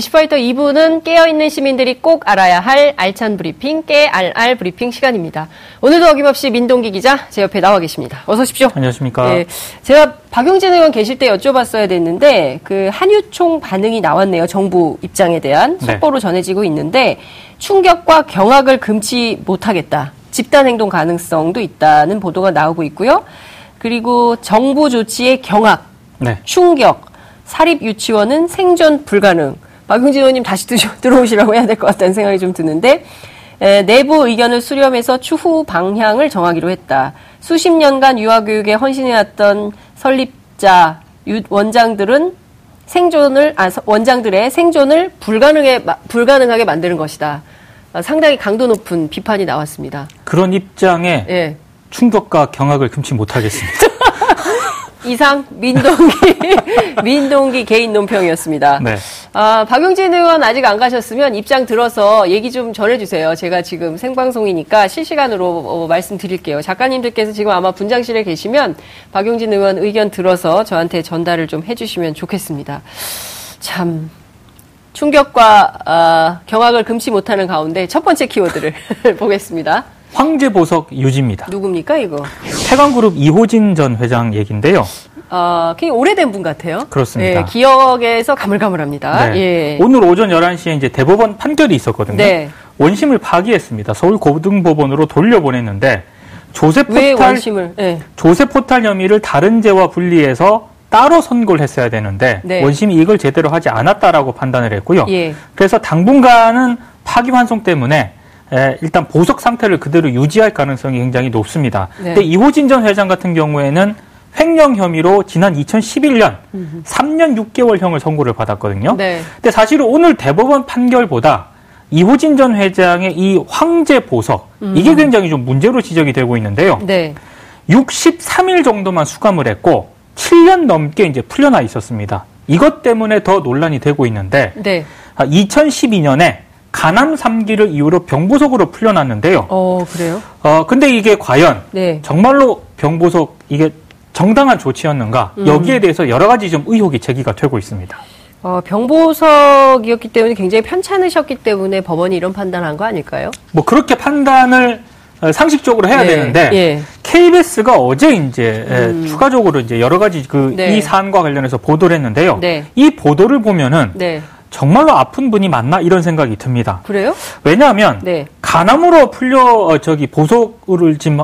이슈파이터 2부는 깨어있는 시민들이 꼭 알아야 할 알찬 브리핑, 깨알알 브리핑 시간입니다. 오늘도 어김없이 민동기 기자 제 옆에 나와 계십니다. 어서 오십시오. 안녕하십니까. 네, 제가 박용진 의원 계실 때 여쭤봤어야 됐는데 그 한유총 반응이 나왔네요. 정부 입장에 대한 네. 속보로 네. 전해지고 있는데 충격과 경악을 금치 못하겠다. 집단 행동 가능성도 있다는 보도가 나오고 있고요. 그리고 정부 조치의 경악, 네. 충격, 사립 유치원은 생존 불가능. 박용진 의원님 다시 들어오시라고 해야 될 것 같다는 생각이 좀 드는데 에, 내부 의견을 수렴해서 추후 방향을 정하기로 했다. 수십 년간 유아교육에 헌신해왔던 설립자 원장들은 생존을 아 원장들의 생존을 불가능해 불가능하게 만드는 것이다. 아, 상당히 강도 높은 비판이 나왔습니다. 그런 입장에 예. 충격과 경악을 금치 못하겠습니다. 이상 민동기 민동기 개인 논평이었습니다. 네. 아, 박용진 의원 아직 안 가셨으면 입장 들어서 얘기 좀 전해주세요. 제가 지금 생방송이니까 실시간으로 어, 말씀드릴게요. 작가님들께서 지금 아마 분장실에 계시면 박용진 의원 의견 들어서 저한테 전달을 좀 해주시면 좋겠습니다. 참 충격과 어, 경악을 금치 못하는 가운데 첫 번째 키워드를 보겠습니다. 황제 보석 유지입니다. 누굽니까 이거? 태광그룹 이호진 전 회장 얘기인데요. 어, 굉장히 오래된 분 같아요. 그렇습니다. 예, 기억에서 가물가물합니다. 네. 예. 오늘 오전 11시에 이제 대법원 판결이 있었거든요. 네. 원심을 파기했습니다. 서울 고등법원으로 돌려보냈는데 조세 포탈? 네. 조세 포탈 혐의를 다른 죄와 분리해서 따로 선고를 했어야 되는데 네. 원심이 이걸 제대로 하지 않았다라고 판단을 했고요. 예. 그래서 당분간은 파기환송 때문에 에, 일단 보석 상태를 그대로 유지할 가능성이 굉장히 높습니다. 네. 근데 이호진 전 회장 같은 경우에는 횡령 혐의로 지난 2011년 음흠. 3년 6개월형을 선고를 받았거든요. 네. 근데 사실은 오늘 대법원 판결보다 이호진 전 회장의 이 황제 보석 음. 이게 굉장히 좀 문제로 지적이 되고 있는데요. 네. 63일 정도만 수감을 했고 7년 넘게 이제 풀려나 있었습니다. 이것 때문에 더 논란이 되고 있는데 네. 2012년에 가남 3기를 이후로 병보석으로 풀려났는데요. 어, 그래요? 어, 근데 이게 과연 네. 정말로 병보석 이게 정당한 조치였는가? 음. 여기에 대해서 여러 가지 좀 의혹이 제기가 되고 있습니다. 어, 병보석이었기 때문에 굉장히 편찮으셨기 때문에 법원이 이런 판단한 거 아닐까요? 뭐 그렇게 판단을 어, 상식적으로 해야 네. 되는데 예. KBS가 어제 이제 음. 추가적으로 이제 여러 가지 그이 네. 사안과 관련해서 보도를 했는데요. 네. 이 보도를 보면은 네. 정말로 아픈 분이 맞나 이런 생각이 듭니다. 그래요? 왜냐하면 네. 간암으로 풀려 어, 저기 보석을 지금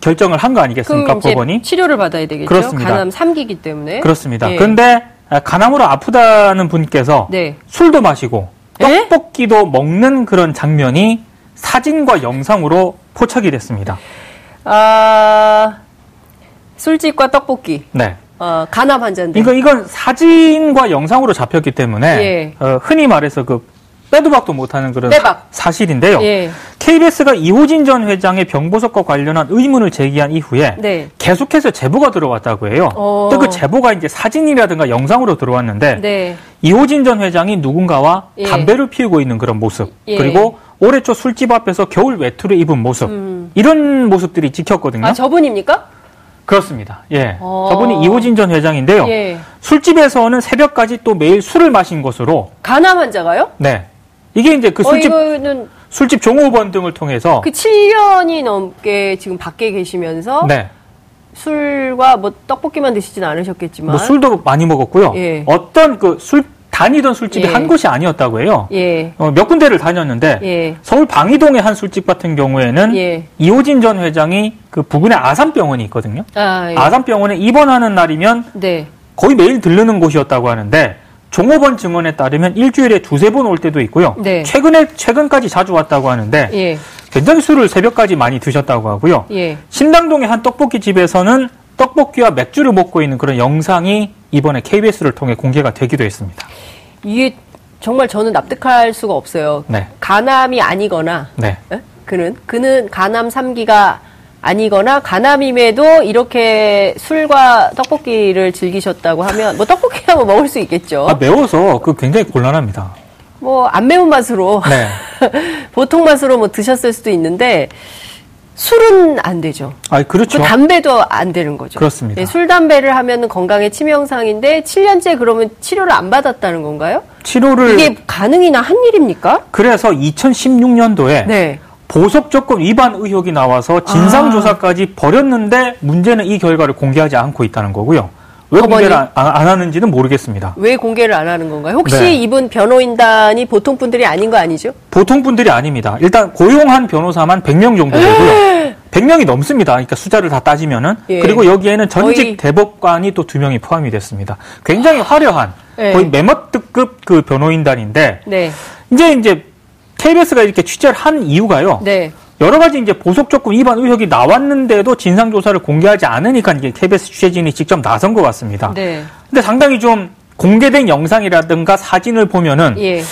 결정을 한 거 아니겠습니까 법원이? 치료를 받아야 되겠죠. 그렇습니다. 간암 3기이기 때문에. 그렇습니다. 예. 그런데 간암으로 아프다는 분께서 네. 술도 마시고 예? 떡볶이도 에? 먹는 그런 장면이 사진과 영상으로 포착이 됐습니다. 아 술집과 떡볶이. 네. 어, 간암 환자인데. 이거 이건 사진과 영상으로 잡혔기 때문에 예. 어, 흔히 말해서 그 빼도 박도 못하는 그런 빼박. 사실인데요. 예. KBS가 이호진 전 회장의 병보석과 관련한 의문을 제기한 이후에 네. 계속해서 제보가 들어왔다고 해요. 어. 그 제보가 이제 사진이라든가 영상으로 들어왔는데 네. 이호진 전 회장이 누군가와 예. 담배를 피우고 있는 그런 모습 예. 그리고 올해 초 술집 앞에서 겨울 외투를 입은 모습 음. 이런 모습들이 찍혔거든요. 아 저분입니까? 그렇습니다. 예. 어. 저분이 이호진 전 회장인데요. 예. 술집에서는 새벽까지 또 매일 술을 마신 것으로 간암 환자가요? 네. 이게 이제 그 어, 술집 어, 술집 종업원 등을 통해서 그 7년이 넘게 지금 밖에 계시면서 네. 술과 뭐 떡볶이만 드시진 않으셨겠지만 뭐 술도 많이 먹었고요. 예. 어떤 그 술 다니던 술집이 예. 한 곳이 아니었다고 해요. 예. 어, 몇 군데를 다녔는데 예. 서울 방이동의 한 술집 같은 경우에는 예. 이호진 전 회장이 그 부근에 아산병원이 있거든요. 아, 예. 아산병원에 입원하는 날이면 네. 거의 매일 들르는 곳이었다고 하는데 종업원 증언에 따르면 일주일에 두세 번 올 때도 있고요. 네. 최근에 최근까지 자주 왔다고 하는데 예. 굉장히 술을 새벽까지 많이 드셨다고 하고요. 신당동의 한 떡볶이 집에서는 떡볶이와 맥주를 먹고 있는 그런 영상이 이번에 KBS를 통해 공개가 되기도 했습니다. 이게 정말 저는 납득할 수가 없어요. 네. 간암이 아니거나 네. 에? 그는 그는 간암 3기가 아니거나 간암임에도 이렇게 술과 떡볶이를 즐기셨다고 하면 뭐 떡볶이야 뭐 먹을 수 있겠죠. 아, 매워서 그 굉장히 곤란합니다. 뭐 안 매운 맛으로 네. 보통 맛으로 뭐 드셨을 수도 있는데 술은 안 되죠. 아, 그렇죠. 그 담배도 안 되는 거죠. 그렇습니다. 네, 술, 담배를 하면 건강에 치명상인데 7년째 그러면 치료를 안 받았다는 건가요? 치료를 이게 가능이나 한 일입니까? 그래서 2016년도에 네. 보석 조건 위반 의혹이 나와서 진상 조사까지 아. 벌였는데 문제는 이 결과를 공개하지 않고 있다는 거고요. 왜 공개를 안, 안, 하는지는 모르겠습니다. 왜 공개를 안 하는 건가요? 혹시 네. 이분 변호인단이 보통 분들이 아닌 거 아니죠? 보통 분들이 아닙니다. 일단 고용한 변호사만 100명 정도 되고요. 100명이 넘습니다. 그러니까 숫자를 다 따지면은 예. 그리고 여기에는 전직 거의... 대법관이 또 두 명이 포함이 됐습니다. 굉장히 화려한 예. 거의 메머트급 그 변호인단인데 네. 이제 이제 KBS가 이렇게 취재를 한 이유가요. 네. 여러 가지 이제 보석 조건 위반 의혹이 나왔는데도 진상 조사를 공개하지 않으니까 이게 KBS 취재진이 직접 나선 것 같습니다. 네. 근데 상당히 좀 공개된 영상이라든가 사진을 보면은 예.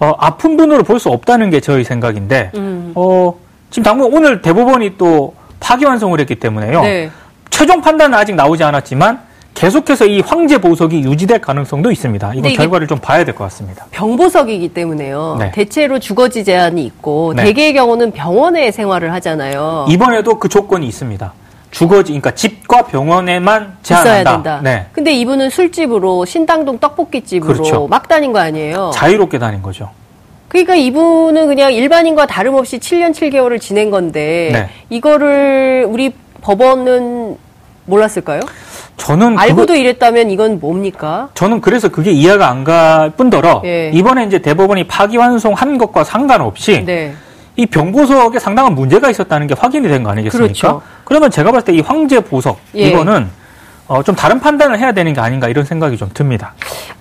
어, 아픈 분으로 볼 수 없다는 게 저희 생각인데 음. 어, 지금 당분 오늘 대법원이 또 파기환송을 했기 때문에요. 네. 최종 판단은 아직 나오지 않았지만 계속해서 이 황제 보석이 유지될 가능성도 있습니다. 이건 결과를 좀 봐야 될 것 같습니다. 병보석이기 때문에요. 네. 대체로 주거지 제한이 있고 네. 대개의 경우는 병원에 생활을 하잖아요. 이번에도 그 조건이 있습니다. 주거지, 그러니까 집과 병원에만 제한한다. 된다. 네. 근데 이분은 술집으로 신당동 떡볶이집으로 그렇죠. 막 다닌 거 아니에요? 자유롭게 다닌 거죠. 그러니까 이분은 그냥 일반인과 다름없이 7년 7개월을 지낸 건데 네. 이거를 우리 법원은 몰랐을까요? 저는 알고도 그거, 이랬다면 이건 뭡니까? 저는 그래서 그게 이해가 안 갈 뿐더러 예. 이번에 이제 대법원이 파기환송한 것과 상관없이 네. 이 병보석에 상당한 문제가 있었다는 게 확인이 된 거 아니겠습니까? 그렇죠. 그러면 제가 봤을 때 이 황제 보석 예. 이거는 어, 좀 다른 판단을 해야 되는 게 아닌가 이런 생각이 좀 듭니다.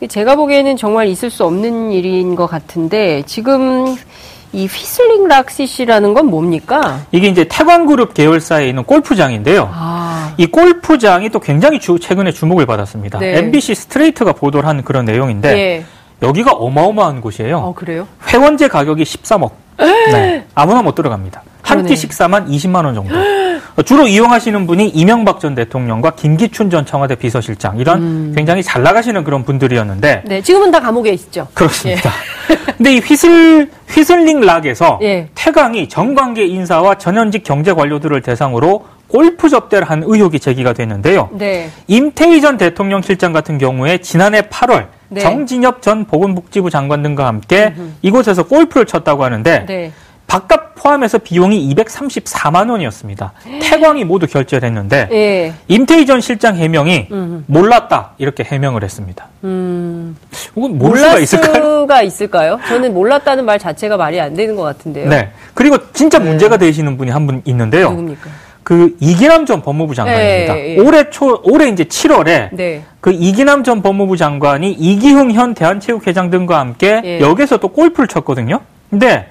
제가 보기에는 정말 있을 수 없는 일인 것 같은데 지금 이 휘슬링 락시시라는 건 뭡니까? 이게 이제 태광그룹 계열사에 있는 골프장인데요. 아. 이 골프장이 또 굉장히 주, 최근에 주목을 받았습니다. 네. MBC 스트레이트가 보도를 한 그런 내용인데 네. 여기가 어마어마한 곳이에요. 어, 그래요? 회원제 가격이 13억. 네. 아무나 못 들어갑니다. 한 끼 식사만 20만 원 정도. 주로 이용하시는 분이 이명박 전 대통령과 김기춘 전 청와대 비서실장 이런 음. 굉장히 잘 나가시는 그런 분들이었는데 네, 지금은 다 감옥에 있죠. 그렇습니다. 예. 근데 이 휘슬 휘슬링 락에서 예. 태광이 정관계 인사와 전현직 경제 관료들을 대상으로 골프 접대를 한 의혹이 제기가 됐는데요. 네. 임태희 전 대통령 실장 같은 경우에 지난해 8월 네. 정진엽 전 보건복지부 장관 등과 함께 음흠. 이곳에서 골프를 쳤다고 하는데 네. 밥값 포함해서 비용이 234만 원이었습니다. 태광이 모두 결제를 했는데 예. 임태희 전 실장 해명이 음. 몰랐다 이렇게 해명을 했습니다. 음. 이건 모를 수가 있을까요? 수가 있을까요? 저는 몰랐다는 말 자체가 말이 안 되는 것 같은데요. 네. 그리고 진짜 네. 문제가 되시는 분이 한 분 있는데요. 누굽니까? 그 이기남 전 법무부 장관입니다. 네, 예. 올해 초 올해 이제 7월에 네. 그 이기남 전 법무부 장관이 이기흥 현 대한체육회장 등과 함께 예. 여기서 또 골프를 쳤거든요. 근데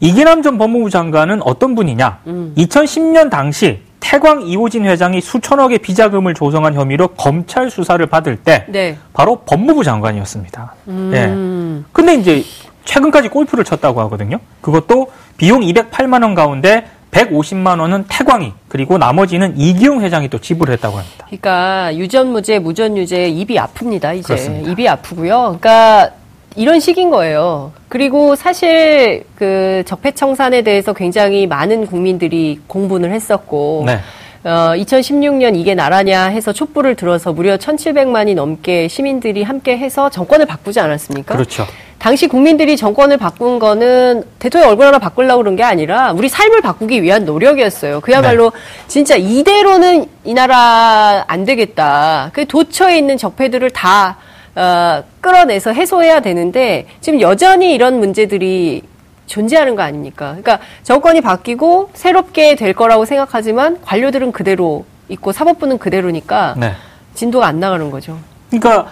이기남 전 법무부 장관은 어떤 분이냐? 음. 2010년 당시 태광 이호진 회장이 수천억의 비자금을 조성한 혐의로 검찰 수사를 받을 때 네. 바로 법무부 장관이었습니다. 음. 예. 근데 이제 최근까지 골프를 쳤다고 하거든요. 그것도 비용 208만 원 가운데 150만 원은 태광이 그리고 나머지는 이기용 회장이 또 지불했다고 합니다. 그러니까 유전 무죄, 무전 유죄 입이 아픕니다. 이제 그렇습니다. 입이 아프고요. 그러니까 이런 식인 거예요. 그리고 사실 그 적폐청산에 대해서 굉장히 많은 국민들이 공분을 했었고 네. 어, 2016년 이게 나라냐 해서 촛불을 들어서 무려 1,700만이 넘게 시민들이 함께 해서 정권을 바꾸지 않았습니까? 그렇죠. 당시 국민들이 정권을 바꾼 거는 대통령 얼굴 하나 바꾸려고 그런 게 아니라 우리 삶을 바꾸기 위한 노력이었어요. 그야말로 네. 진짜 이대로는 이 나라 안 되겠다. 그 도처에 있는 적폐들을 다 어, 끌어내서 해소해야 되는데 지금 여전히 이런 문제들이 존재하는 거 아닙니까? 그러니까 정권이 바뀌고 새롭게 될 거라고 생각하지만 관료들은 그대로 있고 사법부는 그대로니까 네. 진도가 안 나가는 거죠. 그러니까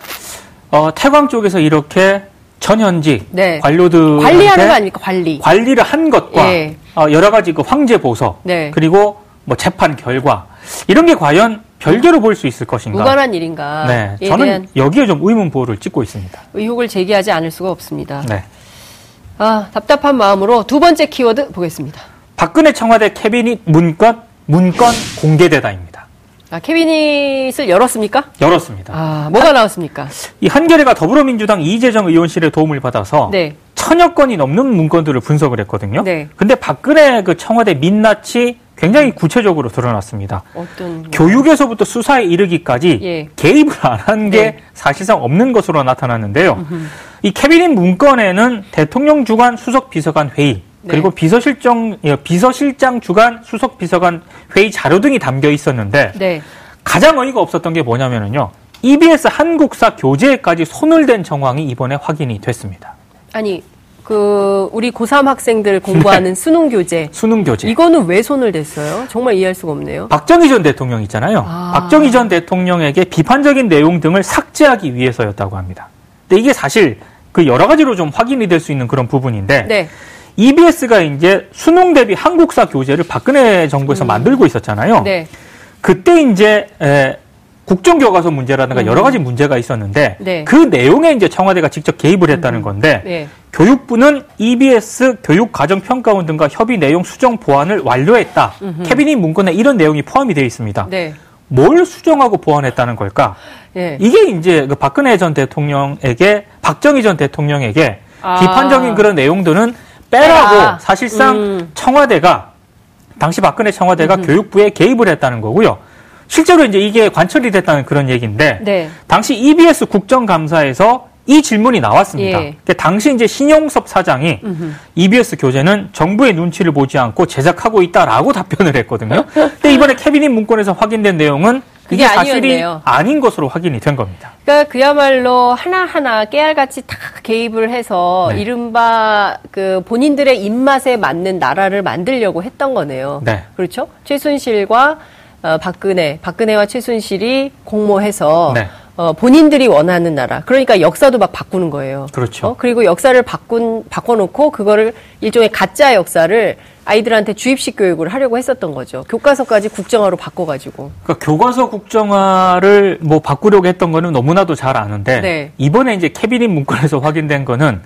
어, 태광 쪽에서 이렇게 전현직 네. 관료들 관리하는 거 아닙니까? 관리 관리를 한 것과 예. 어, 여러 가지 그 황제 보석 네. 그리고 뭐 재판 결과 이런 게 과연 별개로 볼 수 있을 것인가? 무관한 일인가? 네, 저는 여기에 좀 의문 보호를 찍고 있습니다. 의혹을 제기하지 않을 수가 없습니다. 네. 아, 답답한 마음으로 두 번째 키워드 보겠습니다. 박근혜 청와대 캐비닛 문건 문건 공개되다입니다. 아, 캐비닛을 열었습니까? 열었습니다. 아, 뭐가 한, 나왔습니까? 이 한겨레가 더불어민주당 이재정 의원실의 도움을 받아서 네. 천여 건이 넘는 문건들을 분석을 했거든요. 네. 근데 박근혜 그 청와대 민낯이 굉장히 구체적으로 드러났습니다. 어떤 교육에서부터 수사에 이르기까지 예. 개입을 안 한게 네. 사실상 없는 것으로 나타났는데요. 이 캐비닛 문건에는 대통령 주관 수석 비서관 회의 네. 그리고 비서실장 예, 비서실장 주관 수석 비서관 회의 자료 등이 담겨 있었는데 네. 가장 어이가 없었던 게 뭐냐면은요. EBS 한국사 교재까지 손을 댄 정황이 이번에 확인이 됐습니다. 아니 그 우리 고3 학생들 공부하는 네. 수능 교재. 수능 교재. 이거는 왜 손을 댔어요? 정말 이해할 수가 없네요. 박정희 전 대통령 있잖아요. 아. 박정희 전 대통령에게 비판적인 내용 등을 삭제하기 위해서였다고 합니다. 근데 이게 사실 그 여러 가지로 좀 확인이 될 수 있는 그런 부분인데 네. EBS가 이제 수능 대비 한국사 교재를 박근혜 정부에서 음. 만들고 있었잖아요. 네. 그때 이제 에, 국정교과서 문제라든가 음. 여러 가지 문제가 있었는데 네. 그 내용에 이제 청와대가 직접 개입을 했다는 음. 건데 네. 교육부는 EBS 교육과정평가원 등과 협의 내용 수정 보완을 완료했다. 음흠. 캐비닛 문건에 이런 내용이 포함이 되어 있습니다. 네. 뭘 수정하고 보완했다는 걸까? 네. 이게 이제 그 박근혜 전 대통령에게 박정희 전 대통령에게 아. 비판적인 그런 내용들은 빼라고 아. 사실상 음. 청와대가 당시 박근혜 청와대가 음흠. 교육부에 개입을 했다는 거고요. 실제로 이제 이게 관철이 됐다는 그런 얘기인데 네. 당시 EBS 국정감사에서 이 질문이 나왔습니다. 예. 당시 이제 신용섭 사장이 음흠. EBS 교재는 정부의 눈치를 보지 않고 제작하고 있다라고 답변을 했거든요. 근데 이번에 캐비닛 문건에서 확인된 내용은 그게 사실이. 아닌 것으로 확인이 된 겁니다. 그러니까 그야말로 하나하나 깨알같이 다 개입을 해서 네. 이른바 그 본인들의 입맛에 맞는 나라를 만들려고 했던 거네요. 네. 그렇죠? 최순실과 어, 박근혜, 박근혜와 최순실이 공모해서 네. 어, 본인들이 원하는 나라. 그러니까 역사도 막 바꾸는 거예요. 그렇죠. 어? 그리고 역사를 바꾼, 바꿔놓고 그거를 일종의 가짜 역사를 아이들한테 주입식 교육을 하려고 했었던 거죠. 교과서까지 국정화로 바꿔가지고. 그러니까 교과서 국정화를 뭐 바꾸려고 했던 거는 너무나도 잘 아는데 네. 이번에 이제 캐비닛 문건에서 확인된 거는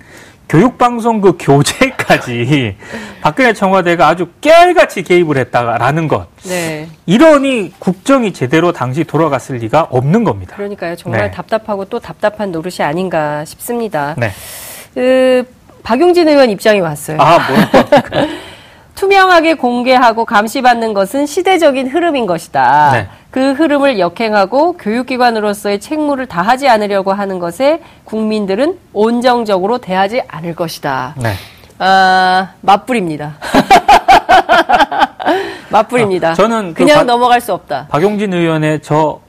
교육방송 그 교재까지 박근혜 청와대가 아주 깨알같이 개입을 했다라는 것. 네. 이러니 국정이 제대로 당시 돌아갔을 리가 없는 겁니다. 그러니까요. 정말 네. 답답하고 또 답답한 노릇이 아닌가 싶습니다. 네. 그, 박용진 의원 입장이 왔어요. 아, 뭐요? 투명하게 공개하고 감시받는 것은 시대적인 흐름인 것이다. 네. 그 흐름을 역행하고 교육기관으로서의 책무를 다하지 않으려고 하는 것에 국민들은 온정적으로 대하지 않을 것이다. 네. 아, 맞불입니다. 맞불입니다. 아, 저는 그 그냥 박, 넘어갈 수 없다. 박용진 의원의 저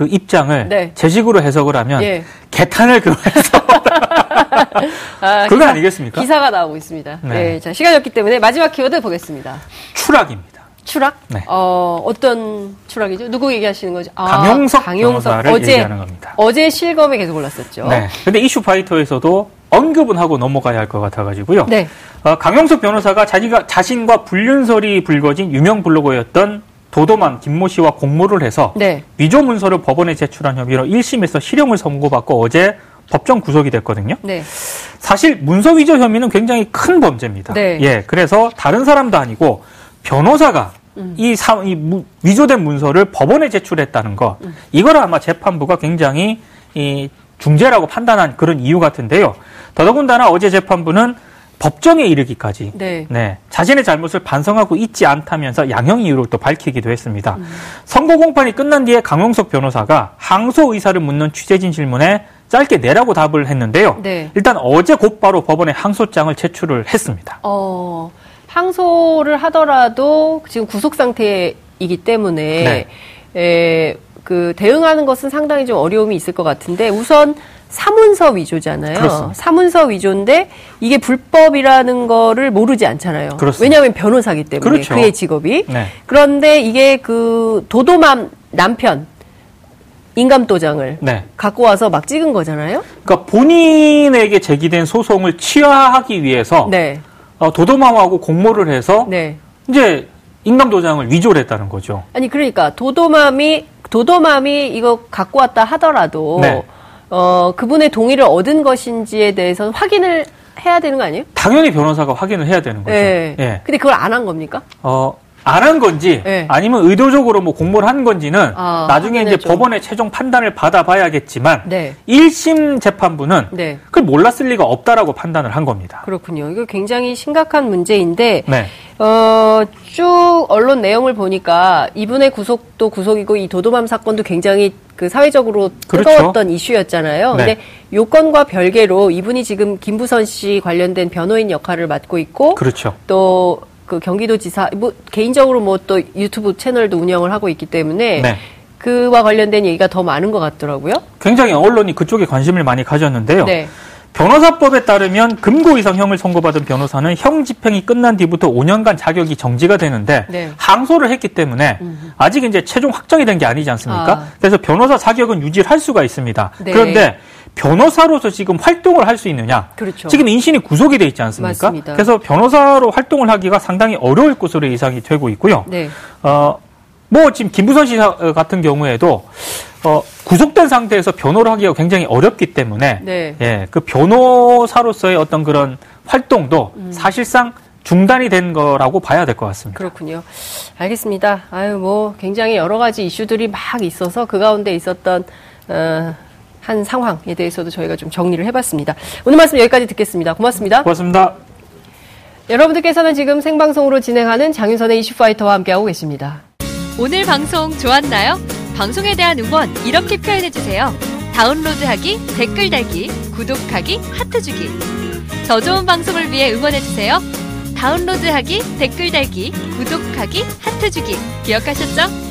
그 입장을 네. 제 식으로 해석을 하면 예. 개탄을 그해서 아, 그거 기사, 아니겠습니까? 기사가 나오고 있습니다. 네. 네. 자 시간이 없기 때문에 마지막 키워드 보겠습니다. 추락입니다. 추락? 네. 어, 어떤 추락이죠? 누구 얘기하시는 거죠? 아, 강용석, 강용석. 어제, 얘기하는 겁니다. 어제 실검에 계속 올랐었죠. 네. 근데 이슈 파이터에서도 언급은 하고 넘어가야 할 것 같아가지고요. 네. 어, 강용석 변호사가 자기가 자신과 불륜설이 불거진 유명 블로거였던 도도만 김모 씨와 공모를 해서 네. 위조 문서를 법원에 제출한 혐의로 1심에서 실형을 선고받고 어제 법정 구속이 됐거든요. 네. 사실 문서 위조 혐의는 굉장히 큰 범죄입니다. 네. 예, 그래서 다른 사람도 아니고 변호사가 음. 이, 사, 이 위조된 문서를 법원에 제출했다는 것, 음. 이걸 아마 재판부가 굉장히 이 중재라고 판단한 그런 이유 같은데요. 더더군다나 어제 재판부는 법정에 이르기까지 네. 네. 자신의 잘못을 반성하고 있지 않다면서 양형 이유를 또 밝히기도 했습니다. 음. 선거 공판이 끝난 뒤에 강용석 변호사가 항소 의사를 묻는 취재진 질문에 짧게 내라고 답을 했는데요. 네. 일단 어제 곧바로 법원에 항소장을 제출을 했습니다. 어... 항소를 하더라도 지금 구속 상태이기 때문에 네. 에, 그 대응하는 것은 상당히 좀 어려움이 있을 것 같은데 우선 사문서 위조잖아요. 그렇습니다. 사문서 위조인데 이게 불법이라는 거를 모르지 않잖아요. 그렇습니다. 왜냐하면 변호사기 때문에 그렇죠. 그의 직업이. 네. 그런데 이게 그 도도맘 남편 인감도장을 네. 갖고 와서 막 찍은 거잖아요. 그러니까 본인에게 제기된 소송을 취하하기 위해서 네. 어, 도도맘하고 공모를 해서 네. 이제 인감 도장을 위조를 했다는 거죠. 아니 그러니까 도도맘이 도도맘이 이거 갖고 왔다 하더라도 네. 어, 그분의 동의를 얻은 것인지에 대해서 확인을 해야 되는 거 아니에요? 당연히 변호사가 확인을 해야 되는 거죠. 네. 예. 근데 그걸 안 한 겁니까? 어, 안 한 건지 네. 아니면 의도적으로 뭐 공모를 한 건지는 아, 나중에 이제 좀. 법원의 최종 판단을 받아봐야겠지만 네. 1심 재판부는 네. 그걸 몰랐을 리가 없다라고 판단을 한 겁니다. 그렇군요. 이거 굉장히 심각한 문제인데 네. 어, 쭉 언론 내용을 보니까 이분의 구속도 구속이고 이 도도맘 사건도 굉장히 그 사회적으로 그렇죠. 뜨거웠던. 이슈였잖아요. 네. 근데 요건과 별개로 이분이 지금 김부선 씨 관련된 변호인 역할을 맡고 있고 그렇죠. 또 그 경기도지사 뭐 개인적으로 뭐 또 유튜브 채널도 운영을 하고 있기 때문에 네. 그와 관련된 얘기가 더 많은 것 같더라고요. 굉장히 언론이 그쪽에 관심을 많이 가졌는데요. 네. 변호사법에 따르면 금고 이상 형을 선고받은 변호사는 형 집행이 끝난 뒤부터 5년간 자격이 정지가 되는데 네. 항소를 했기 때문에 음. 아직 이제 최종 확정이 된 게 아니지 않습니까? 아. 그래서 변호사 자격은 유지를 할 수가 있습니다. 네. 그런데 변호사로서 지금 활동을 할 수 있느냐? 그렇죠. 지금 인신이 구속이 돼 있지 않습니까? 맞습니다. 그래서 변호사로 활동을 하기가 상당히 어려울 것으로 예상이 되고 있고요. 네. 어, 뭐 지금 김부선 씨 같은 경우에도 어, 구속된 상태에서 변호를 하기가 굉장히 어렵기 때문에 네. 예, 그 변호사로서의 어떤 그런 활동도 음. 사실상 중단이 된 거라고 봐야 될 것 같습니다. 그렇군요. 알겠습니다. 아유 뭐 굉장히 여러 가지 이슈들이 막 있어서 그 가운데 있었던 어, 한 상황에 대해서도 저희가 좀 정리를 해봤습니다. 오늘 말씀 여기까지 듣겠습니다. 고맙습니다. 고맙습니다. 여러분들께서는 지금 생방송으로 진행하는 장윤선의 이슈파이터와 함께하고 계십니다. 오늘 방송 좋았나요? 방송에 대한 응원 이렇게 표현해주세요. 다운로드하기, 댓글 달기, 구독하기, 하트 주기. 더 좋은 방송을 위해 응원해주세요. 다운로드하기, 댓글 달기, 구독하기, 하트 주기. 기억하셨죠?